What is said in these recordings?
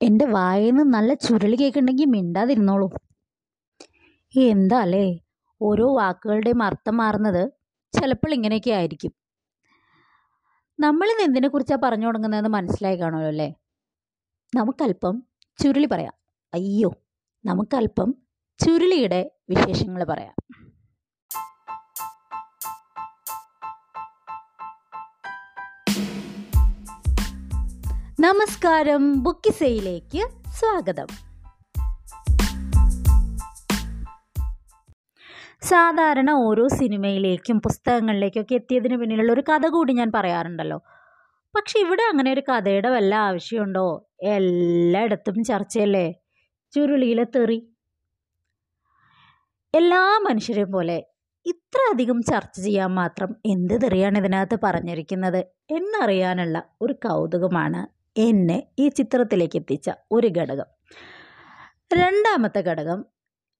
എന്റെ നിന്ന് നല്ല ചുരുളി കേൾക്കുന്നുണ്ടെങ്കിൽ മിണ്ടാതിരുന്നോളൂ. എന്താ അല്ലേ ഓരോ വാക്കുകളുടെയും അർത്ഥം മാറുന്നത് ചിലപ്പോൾ ഇങ്ങനെയൊക്കെ ആയിരിക്കും. നമ്മളിന്ന് എന്തിനെക്കുറിച്ചാണ് പറഞ്ഞു തുടങ്ങുന്നതെന്ന് മനസ്സിലായി കാണുമല്ലോ അല്ലേ? നമുക്കല്പം ചുരുളി പറയാം. അയ്യോ നമുക്കല്പം ചുരുളിയുടെ വിശേഷങ്ങൾ പറയാം. നമസ്കാരം ബുക്കിസയിലേക്ക് സ്വാഗതം. സാധാരണ ഓരോ സിനിമയിലേക്കും പുസ്തകങ്ങളിലേക്കൊക്കെ എത്തിയതിന് പിന്നിലുള്ള ഒരു കഥ കൂടി ഞാൻ പറയാറുണ്ടല്ലോ. പക്ഷെ ഇവിടെ അങ്ങനെ ഒരു കഥയുടെ വല്ല ആവശ്യമുണ്ടോ? എല്ലായിടത്തും ചർച്ചയല്ലേ? ചുരുളിയിലെ തെറി. എല്ലാ മനുഷ്യരെയും പോലെ ഇത്ര അധികം ചർച്ച ചെയ്യാൻ മാത്രം എന്ത് തെറിയാണ് ഇതിനകത്ത് പറഞ്ഞിരിക്കുന്നത് എന്നറിയാനുള്ള ഒരു കൗതുകമാണ് എന്നെ ഈ ചിത്രത്തിലേക്ക് എത്തിച്ച ഒരു ഘടകം. രണ്ടാമത്തെ ഘടകം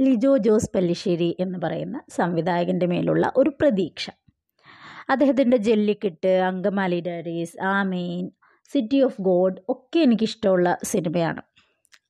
ലിജോ ജോസ് പല്ലിശ്ശേരി എന്ന് പറയുന്ന സംവിധായകന്റെ മേലുള്ള ഒരു പ്രതീക്ഷ. അദ്ദേഹത്തിന്റെ Jallikattu Angamaly Diaries Amen City of God ഒക്കെ എനിക്കിഷ്ടമുള്ള സിനിമയാണ്.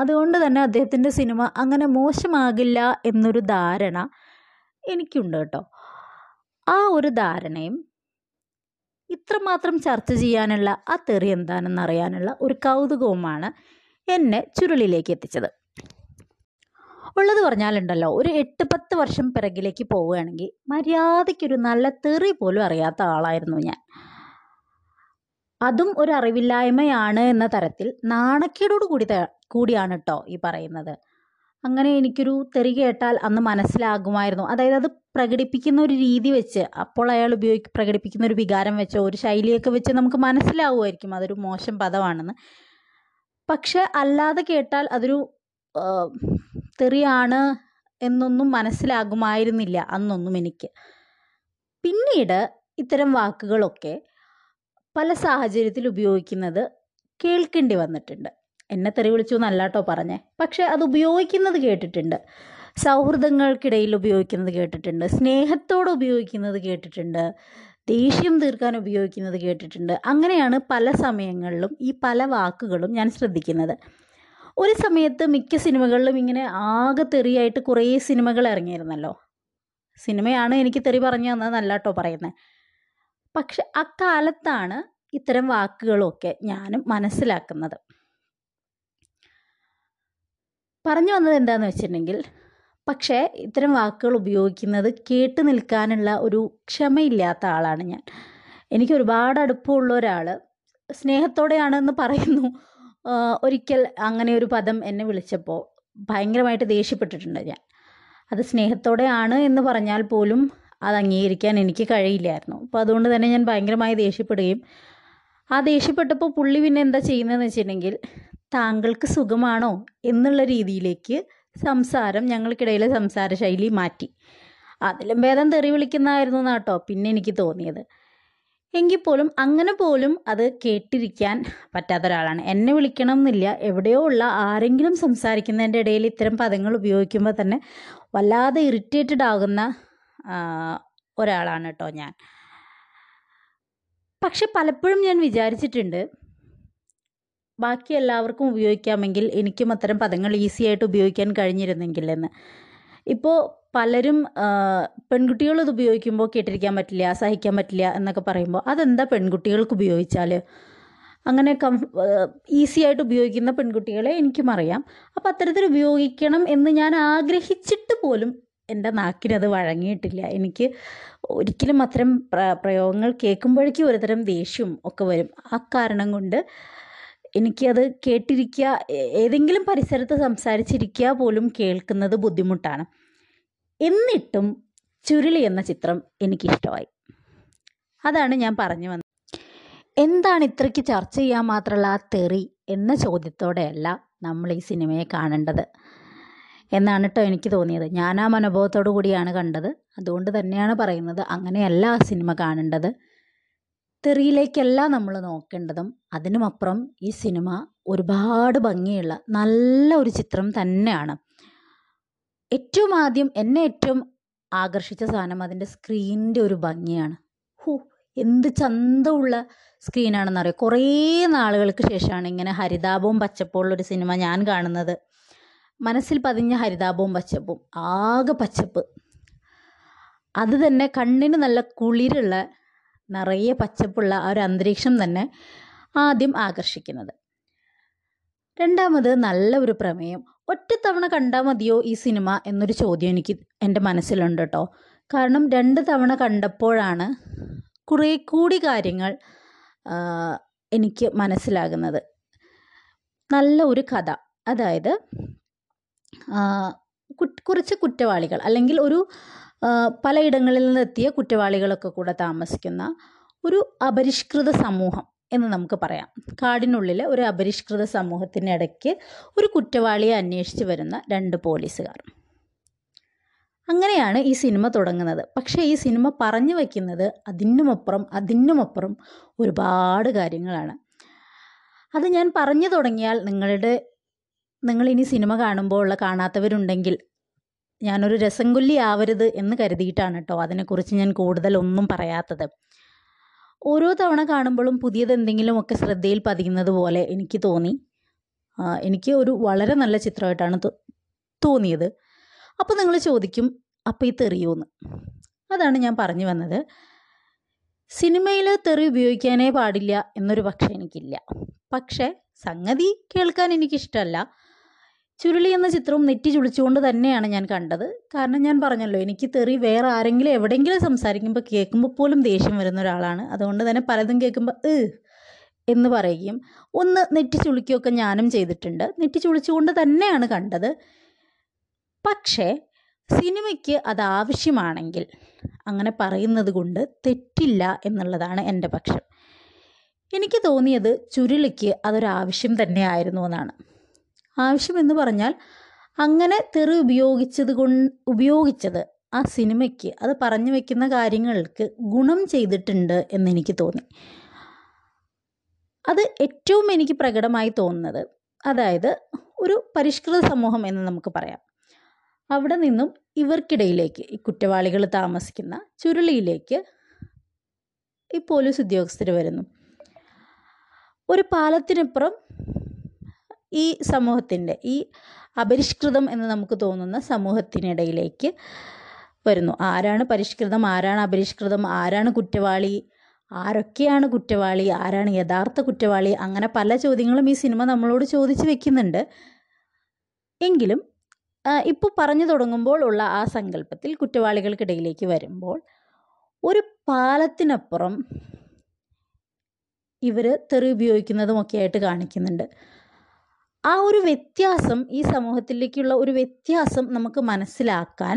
അതുകൊണ്ട് തന്നെ അദ്ദേഹത്തിന്റെ സിനിമ അങ്ങനെ മോശമാകില്ല എന്നൊരു ധാരണ എനിക്കുണ്ട് കേട്ടോ. ആ ഒരു ധാരണയും ഇത്രമാത്രം ചർച്ച ചെയ്യാനുള്ള ആ തെറി എന്താണെന്ന് അറിയാനുള്ള ഒരു കൗതുകവുമാണ് എന്നെ ചുരുളിലേക്ക് എത്തിച്ചത്. ഉള്ളത് പറഞ്ഞാലുണ്ടല്ലോ ഒരു എട്ട് പത്ത് വർഷം പിറകിലേക്ക് പോവുകയാണെങ്കിൽ മര്യാദയ്ക്കൊരു നല്ല തെറി പോലും അറിയാത്ത ആളായിരുന്നു ഞാൻ. അതും ഒരു അറിവില്ലായ്മയാണ് എന്ന തരത്തിൽ നാണക്കേടോട് കൂടി കൂടിയാണ് കേട്ടോ ഈ പറയുന്നത്. അങ്ങനെ എനിക്കൊരു തെറി കേട്ടാൽ അന്ന് മനസ്സിലാകുമായിരുന്നു. അതായത് അത് പ്രകടിപ്പിക്കുന്ന ഒരു രീതി വെച്ച് അപ്പോൾ അയാൾ ഉപയോഗി പ്രകടിപ്പിക്കുന്ന ഒരു വികാരം വെച്ചോ ഒരു ശൈലിയൊക്കെ വെച്ച് നമുക്ക് മനസ്സിലാവുമായിരിക്കും. അതൊരു മോശം പദമാണെന്ന്. പക്ഷെ അല്ലാതെ കേട്ടാൽ അതൊരു തെറിയാണ് എന്നൊന്നും മനസ്സിലാകുമായിരുന്നില്ല അന്നൊന്നും എനിക്ക്. പിന്നീട് ഇത്തരം വാക്കുകളൊക്കെ പല സാഹചര്യത്തിൽ ഉപയോഗിക്കുന്നത് കേൾക്കേണ്ടി വന്നിട്ടുണ്ട്. എന്നെ തെറി വിളിച്ചു എന്നല്ല കേട്ടോ പറഞ്ഞേ. പക്ഷെ അത് ഉപയോഗിക്കുന്നത് കേട്ടിട്ടുണ്ട്. സൗഹൃദങ്ങൾക്കിടയിൽ ഉപയോഗിക്കുന്നത് കേട്ടിട്ടുണ്ട്. സ്നേഹത്തോടെ ഉപയോഗിക്കുന്നത് കേട്ടിട്ടുണ്ട്. ദേഷ്യം തീർക്കാൻ ഉപയോഗിക്കുന്നത് കേട്ടിട്ടുണ്ട്. അങ്ങനെയാണ് പല സമയങ്ങളിലും ഈ പല വാക്കുകളും ഞാൻ ശ്രദ്ധിക്കുന്നത്. ഒരു സമയത്ത് മിക്ക സിനിമകളിലും ഇങ്ങനെ ആകെ തെറിയായിട്ട് കുറേ സിനിമകൾ ഇറങ്ങിയിരുന്നല്ലോ. സിനിമയാണ് എനിക്ക് തെറി പറഞ്ഞു തന്നതെന്നല്ല കേട്ടോ പറയുന്നത് പക്ഷെ അക്കാലത്താണ് ഇത്തരം വാക്കുകളൊക്കെ ഞാനും മനസ്സിലാക്കുന്നത്. പറഞ്ഞു വന്നത് എന്താണെന്ന് വെച്ചിട്ടുണ്ടെങ്കിൽ പക്ഷേ ഇത്തരം വാക്കുകൾ ഉപയോഗിക്കുന്നത് കേട്ട് നിൽക്കാനുള്ള ഒരു ക്ഷമയില്ലാത്ത ആളാണ് ഞാൻ. എനിക്ക് ഒരുപാട് അടുപ്പമുള്ള ഒരാൾ സ്നേഹത്തോടെയാണെന്ന് പറയുന്നു. ഒരിക്കൽ അങ്ങനെ ഒരു പദം എന്നെ വിളിച്ചപ്പോൾ ഭയങ്കരമായിട്ട് ദേഷ്യപ്പെട്ടിട്ടുണ്ട് ഞാൻ. അത് സ്നേഹത്തോടെയാണ് എന്ന് പറഞ്ഞാൽ പോലും അത് അംഗീകരിക്കാൻ എനിക്ക് കഴിയില്ലായിരുന്നു. അപ്പോൾ അതുകൊണ്ട് തന്നെ ഞാൻ ഭയങ്കരമായി ദേഷ്യപ്പെടുകയും ആ ദേഷ്യപ്പെട്ടപ്പോൾ പുള്ളി പിന്നെ എന്താ ചെയ്യുന്നതെന്ന് വെച്ചിട്ടുണ്ടെങ്കിൽ താങ്കൾക്ക് സുഖമാണോ എന്നുള്ള രീതിയിലേക്ക് സംസാരം ഞങ്ങൾക്കിടയിലെ സംസാര ശൈലി മാറ്റി. അതിലും ഭേദം തെറി വിളിക്കുന്നതായിരുന്നു എന്നാട്ടോ പിന്നെ എനിക്ക് തോന്നിയത്. എങ്കിൽ പോലും അങ്ങനെ പോലും അത് കേട്ടിരിക്കാൻ പറ്റാത്ത ഒരാളാണ് എന്നെ വിളിക്കണം എന്നില്ല. എവിടെയോ ഉള്ള ആരെങ്കിലും സംസാരിക്കുന്നതിന്റെ ഇടയിൽ ഇത്തരം പദങ്ങൾ ഉപയോഗിക്കുമ്പോൾ തന്നെ വല്ലാതെ ഇറിറ്റേറ്റഡ് ആകുന്ന ഒരാളാണ് കേട്ടോ ഞാൻ. പക്ഷെ പലപ്പോഴും ഞാൻ വിചാരിച്ചിട്ടുണ്ട് ബാക്കി എല്ലാവർക്കും ഉപയോഗിക്കാമെങ്കിൽ എനിക്കും അത്തരം പദങ്ങൾ ഈസി ആയിട്ട് ഉപയോഗിക്കാൻ കഴിഞ്ഞിരുന്നെങ്കിൽ എന്ന് ഇപ്പോൾ പലരും പെൺകുട്ടികൾ ഇത് ഉപയോഗിക്കുമ്പോൾ കേട്ടിരിക്കാൻ പറ്റില്ല സഹിക്കാൻ പറ്റില്ല എന്നൊക്കെ പറയുമ്പോൾ അതെന്താ പെൺകുട്ടികൾക്ക് ഉപയോഗിച്ചാൽ? അങ്ങനെ കം ഈസി ആയിട്ട് ഉപയോഗിക്കുന്ന പെൺകുട്ടികളെ എനിക്കും അറിയാം. അപ്പോൾ അത്തരത്തിൽ ഉപയോഗിക്കണം എന്ന് ഞാൻ ആഗ്രഹിച്ചിട്ട് പോലും എന്റെ നാക്കിനത് വഴങ്ങിയിട്ടില്ല. എനിക്ക് ഒരിക്കലും അത്തരം പ്ര പ്രയോഗങ്ങൾ കേൾക്കുമ്പോഴേക്കും ഒരുതരം ദേഷ്യവും ഒക്കെ വരും. ആ കാരണം കൊണ്ട് എനിക്കത് കേട്ടിരിക്കുക ഏതെങ്കിലും പരിസരത്ത് സംസാരിച്ചിരിക്കുക പോലും കേൾക്കുന്നത് ബുദ്ധിമുട്ടാണ്. എന്നിട്ടും ചുരുളി എന്ന ചിത്രം എനിക്കിഷ്ടമായി. അതാണ് ഞാൻ പറഞ്ഞു വന്നത്. എന്താണ് ഇത്രയ്ക്ക് ചർച്ച ചെയ്യാൻ മാത്രമുള്ള ആ തെറി എന്ന ചോദ്യത്തോടെയല്ല നമ്മൾ ഈ സിനിമയെ കാണേണ്ടത് എന്നാണ് കേട്ടോ എനിക്ക് തോന്നിയത്. ഞാൻ ആ മനോഭാവത്തോടു കൂടിയാണ് കണ്ടത്. അതുകൊണ്ട് തന്നെയാണ് പറയുന്നത് അങ്ങനെയല്ല ആ സിനിമ കാണേണ്ടത്. തെറിയിലേക്കല്ല നമ്മൾ നോക്കേണ്ടതും. അതിനുമപ്പുറം ഈ സിനിമ ഒരുപാട് ഭംഗിയുള്ള നല്ല ഒരു ചിത്രം തന്നെയാണ്. ഏറ്റവും ആദ്യം എന്നെ ഏറ്റവും ആകർഷിച്ച സാധനം അതിന്റെ സ്ക്രീനിന്റെ ഒരു ഭംഗിയാണ്. ഹൂ എന്ത് ചന്തമുള്ള സ്ക്രീനാണെന്നറിയോ? കുറേ നാളുകൾക്ക് ശേഷമാണ് ഇങ്ങനെ ഹരിതാപവും പച്ചപ്പുള്ള ഒരു സിനിമ ഞാൻ കാണുന്നത്. മനസ്സിൽ പതിഞ്ഞ ഹരിതാപവും പച്ചപ്പും ആകെ പച്ചപ്പ്. അത് തന്നെ കണ്ണിന് നല്ല കുളിരുള്ള നിറയെ പച്ചപ്പുള്ള ആ ഒരു അന്തരീക്ഷം തന്നെ ആദ്യം ആകർഷിക്കുന്നത്. രണ്ടാമത് നല്ല ഒരു പ്രമേയം. ഒറ്റത്തവണ കണ്ടാൽ മതിയോ ഈ സിനിമ എന്നൊരു ചോദ്യം എനിക്ക് എന്റെ മനസ്സിലുണ്ട് കേട്ടോ. കാരണം രണ്ട് തവണ കണ്ടപ്പോഴാണ് കുറേ കൂടി കാര്യങ്ങൾ എനിക്ക് മനസ്സിലാകുന്നത്. നല്ല ഒരു കഥ. അതായത് കുറച്ച് കുറ്റവാളികൾ അല്ലെങ്കിൽ ഒരു പലയിടങ്ങളിൽ നിന്നെത്തിയ കുറ്റവാളികളൊക്കെ കൂടെ താമസിക്കുന്ന ഒരു അപരിഷ്കൃത സമൂഹം എന്ന് നമുക്ക് പറയാം. കാടിനുള്ളിലെ ഒരു അപരിഷ്കൃത സമൂഹത്തിനിടയ്ക്ക് ഒരു കുറ്റവാളിയെ അന്വേഷിച്ച് വരുന്ന രണ്ട് പോലീസുകാർ. അങ്ങനെയാണ് ഈ സിനിമ തുടങ്ങുന്നത്. പക്ഷേ ഈ സിനിമ പറഞ്ഞു വയ്ക്കുന്നത് അതിനുമപ്പുറം അതിനുമപ്പുറം ഒരുപാട് കാര്യങ്ങളാണ്. അത് ഞാൻ പറഞ്ഞു തുടങ്ങിയാൽ നിങ്ങളുടെ നിങ്ങളിനി സിനിമ കാണുമ്പോൾ ഉള്ള കാണാത്തവരുണ്ടെങ്കിൽ ഞാനൊരു രസംകൊല്ലി ആവരുത് എന്ന് കരുതിയിട്ടാണ് കേട്ടോ അതിനെക്കുറിച്ച് ഞാൻ കൂടുതലൊന്നും പറയാത്തത്. ഓരോ തവണ കാണുമ്പോഴും പുതിയത് എന്തെങ്കിലുമൊക്കെ ശ്രദ്ധയിൽ പതിയുന്നത് പോലെ എനിക്ക് തോന്നി. എനിക്ക് ഒരു വളരെ നല്ല ചിത്രമായിട്ടാണ് തോന്നിയത്. അപ്പോൾ നിങ്ങൾ ചോദിക്കും അപ്പോൾ ഈ തെറിയോന്ന് അതാണ് ഞാൻ പറഞ്ഞു വന്നത്. സിനിമയിൽ തെറി ഉപയോഗിക്കാനേ പാടില്ല എന്നൊരു പക്ഷേ എനിക്കില്ല. പക്ഷേ സംഗതി കേൾക്കാൻ എനിക്കിഷ്ടമല്ല ചുരുളി എന്ന ചിത്രവും നെറ്റി ചുളിച്ചുകൊണ്ട് തന്നെയാണ് ഞാൻ കണ്ടത്. കാരണം ഞാൻ പറഞ്ഞല്ലോ എനിക്ക് തെറി വേറെ ആരെങ്കിലും എവിടെയെങ്കിലും സംസാരിക്കുമ്പോൾ കേൾക്കുമ്പോൾ പോലും ദേഷ്യം വരുന്ന ഒരാളാണ്. അതുകൊണ്ട് തന്നെ പലതും കേൾക്കുമ്പോൾ ഏ എന്ന് പറയുകയും ഒന്ന് നെറ്റി ചുളിക്കുകയൊക്കെ ഞാനും ചെയ്തിട്ടുണ്ട്. നെറ്റി ചുളിച്ചുകൊണ്ട് തന്നെയാണ് കണ്ടത്. പക്ഷേ സിനിമയ്ക്ക് അത് ആവശ്യമാണെങ്കിൽ അങ്ങനെ പറയുന്നത് കൊണ്ട് തെറ്റില്ല എന്നുള്ളതാണ് എന്റെ പക്ഷം. എനിക്ക് തോന്നിയത് ചുരുളിക്ക് അതൊരാവശ്യം തന്നെയായിരുന്നു എന്നാണ്. ആവശ്യം എന്ന് പറഞ്ഞാൽ അങ്ങനെ തെറി ഉപയോഗിച്ചത് കൊണ്ട് ഉപയോഗിച്ചത് ആ സിനിമയ്ക്ക് അത് പറഞ്ഞു വെക്കുന്ന കാര്യങ്ങൾക്ക് ഗുണം ചെയ്തിട്ടുണ്ട് എന്നെനിക്ക് തോന്നി. അത് ഏറ്റവും എനിക്ക് പ്രകടമായി തോന്നുന്നത് അതായത് ഒരു പരിഷ്കൃത സമൂഹം എന്ന് നമുക്ക് പറയാം. അവിടെ നിന്നും ഇവർക്കിടയിലേക്ക് ഈ കുറ്റവാളികൾ താമസിക്കുന്ന ചുരുളിയിലേക്ക് ഈ പോലീസ് ഉദ്യോഗസ്ഥർ വരുന്നു. ഒരു പാലത്തിനപ്പുറം ഈ സമൂഹത്തിന്റെ ഈ അപരിഷ്കൃതം എന്ന് നമുക്ക് തോന്നുന്ന സമൂഹത്തിനിടയിലേക്ക് വരുന്നു. ആരാണ് പരിഷ്കൃതം? ആരാണ് അപരിഷ്കൃതം? ആരാണ് കുറ്റവാളി? ആരൊക്കെയാണ് കുറ്റവാളി? ആരാണ് യഥാർത്ഥ കുറ്റവാളി? അങ്ങനെ പല ചോദ്യങ്ങളും ഈ സിനിമ നമ്മളോട് ചോദിച്ചു വെക്കുന്നുണ്ട്. എങ്കിലും ഇപ്പോൾ പറഞ്ഞു തുടങ്ങുമ്പോൾ ഉള്ള ആ സങ്കല്പത്തിൽ കുറ്റവാളികൾക്കിടയിലേക്ക് വരുമ്പോൾ ഒരു പാലത്തിനപ്പുറം ഇവർ തെറി ഉപയോഗിക്കുന്നതുമൊക്കെ ആയിട്ട് കാണിക്കുന്നുണ്ട്. ആ ഒരു വ്യത്യാസം ഈ സമൂഹത്തിലേക്കുള്ള ഒരു വ്യത്യാസം നമുക്ക് മനസ്സിലാക്കാൻ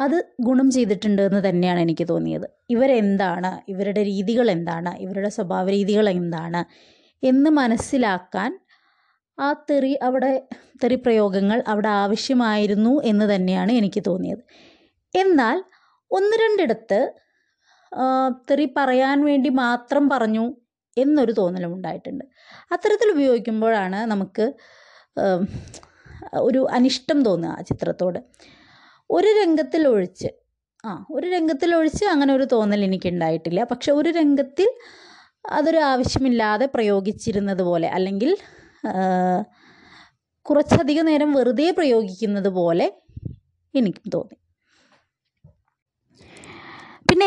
അത് ഗുണം ചെയ്തിട്ടുണ്ട് എന്ന് തന്നെയാണ് എനിക്ക് തോന്നിയത്. ഇവരെന്താണ്? ഇവരുടെ രീതികൾ എന്താണ്? ഇവരുടെ സ്വഭാവ രീതികൾ എന്താണ്? എന്ന് മനസ്സിലാക്കാൻ ആ തെറി അവിടെ തെറി പ്രയോഗങ്ങൾ അവിടെ ആവശ്യമായിരുന്നു എന്ന് തന്നെയാണ് എനിക്ക് തോന്നിയത്. എന്നാൽ ഒന്ന് രണ്ടിടത്ത് തെറി പറയാൻ വേണ്ടി മാത്രം പറഞ്ഞു എന്നൊരു തോന്നലും ഉണ്ടായിട്ടുണ്ട് അത്തരത്തിൽ ഉപയോഗിക്കുമ്പോഴാണ് നമുക്ക് ഒരു അനിഷ്ടം തോന്നുക ആ ചിത്രത്തോട്. ഒരു രംഗത്തിൽ ഒഴിച്ച് ആ ഒരു രംഗത്തിൽ ഒഴിച്ച് അങ്ങനെ ഒരു തോന്നൽ എനിക്ക് ഉണ്ടായിട്ടില്ല പക്ഷെ ഒരു രംഗത്തിൽ അതൊരു ആവശ്യമില്ലാതെ പ്രയോഗിച്ചിരുന്നത് പോലെ അല്ലെങ്കിൽ കുറച്ചധിക നേരം വെറുതെ പ്രയോഗിക്കുന്നത് പോലെ എനിക്കും തോന്നി. പിന്നെ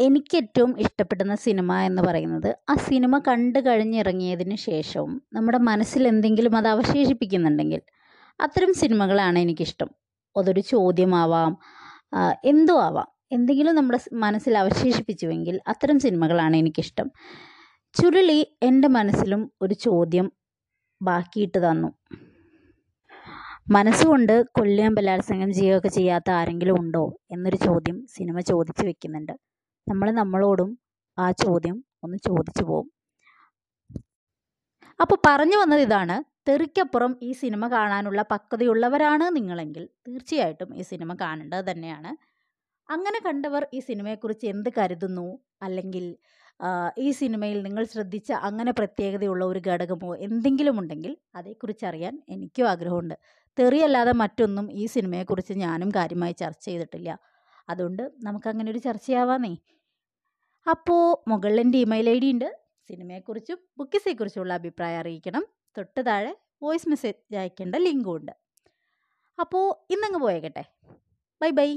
എനിക്ക് ഏറ്റവും ഇഷ്ടപ്പെടുന്ന സിനിമ എന്ന് പറയുന്നത് ആ സിനിമ കണ്ടു കഴിഞ്ഞിറങ്ങിയതിന് ശേഷവും നമ്മുടെ മനസ്സിൽ എന്തെങ്കിലും അത് അവശേഷിപ്പിക്കുന്നുണ്ടെങ്കിൽ അത്തരം സിനിമകളാണ് എനിക്കിഷ്ടം. അതൊരു ചോദ്യമാവാം എന്തോ ആവാം. എന്തെങ്കിലും നമ്മുടെ മനസ്സിൽ അവശേഷിപ്പിച്ചുവെങ്കിൽ അത്തരം സിനിമകളാണ് എനിക്കിഷ്ടം. ചുരുളി എന്റെ മനസ്സിലും ഒരു ചോദ്യം ബാക്കിയിട്ട് തന്നു. മനസ്സുകൊണ്ട് കൊല്ലുകയും ബലാത്സംഗം ചെയ്യുകയൊക്കെ ചെയ്യാത്ത ആരെങ്കിലും ഉണ്ടോ എന്നൊരു ചോദ്യം സിനിമ ചോദിച്ചു വെക്കുന്നുണ്ട്. നമ്മൾ നമ്മളോടും ആ ചോദ്യം ഒന്ന് ചോദിച്ചു പോകും അപ്പോൾ പറഞ്ഞു വന്നത് ഇതാണ് തെറിക്കപ്പുറം ഈ സിനിമ കാണാനുള്ള പക്വതയുള്ളവരാണ് നിങ്ങളെങ്കിൽ തീർച്ചയായിട്ടും ഈ സിനിമ കാണേണ്ടത് തന്നെയാണ്. അങ്ങനെ കണ്ടവർ ഈ സിനിമയെക്കുറിച്ച് എന്ത് കരുതുന്നു? അല്ലെങ്കിൽ ഈ സിനിമയിൽ നിങ്ങൾ ശ്രദ്ധിച്ച അങ്ങനെ പ്രത്യേകതയുള്ള ഒരു ഘടകമോ എന്തെങ്കിലും ഉണ്ടെങ്കിൽ അതേക്കുറിച്ച് അറിയാൻ എനിക്കും ആഗ്രഹമുണ്ട്. തെറിയല്ലാതെ മറ്റൊന്നും ഈ സിനിമയെക്കുറിച്ച് ഞാനും കാര്യമായി ചർച്ച ചെയ്തിട്ടില്ല. അതുകൊണ്ട് നമുക്കങ്ങനെ ഒരു ചർച്ചയാവാന്നേ അപ്പോൾ മുകളിന്റെ ഇമെയിൽ ഐ ഡി ഉണ്ട്. സിനിമയെക്കുറിച്ചും ബുക്കിസെക്കുറിച്ചുമുള്ള അഭിപ്രായം അറിയിക്കണം. തൊട്ട് താഴെ വോയിസ് മെസ്സേജ് അയക്കേണ്ട ലിങ്കും ഉണ്ട്. അപ്പോൾ ഇന്നങ്ങ് പോയേക്കട്ടെ. Bye bye.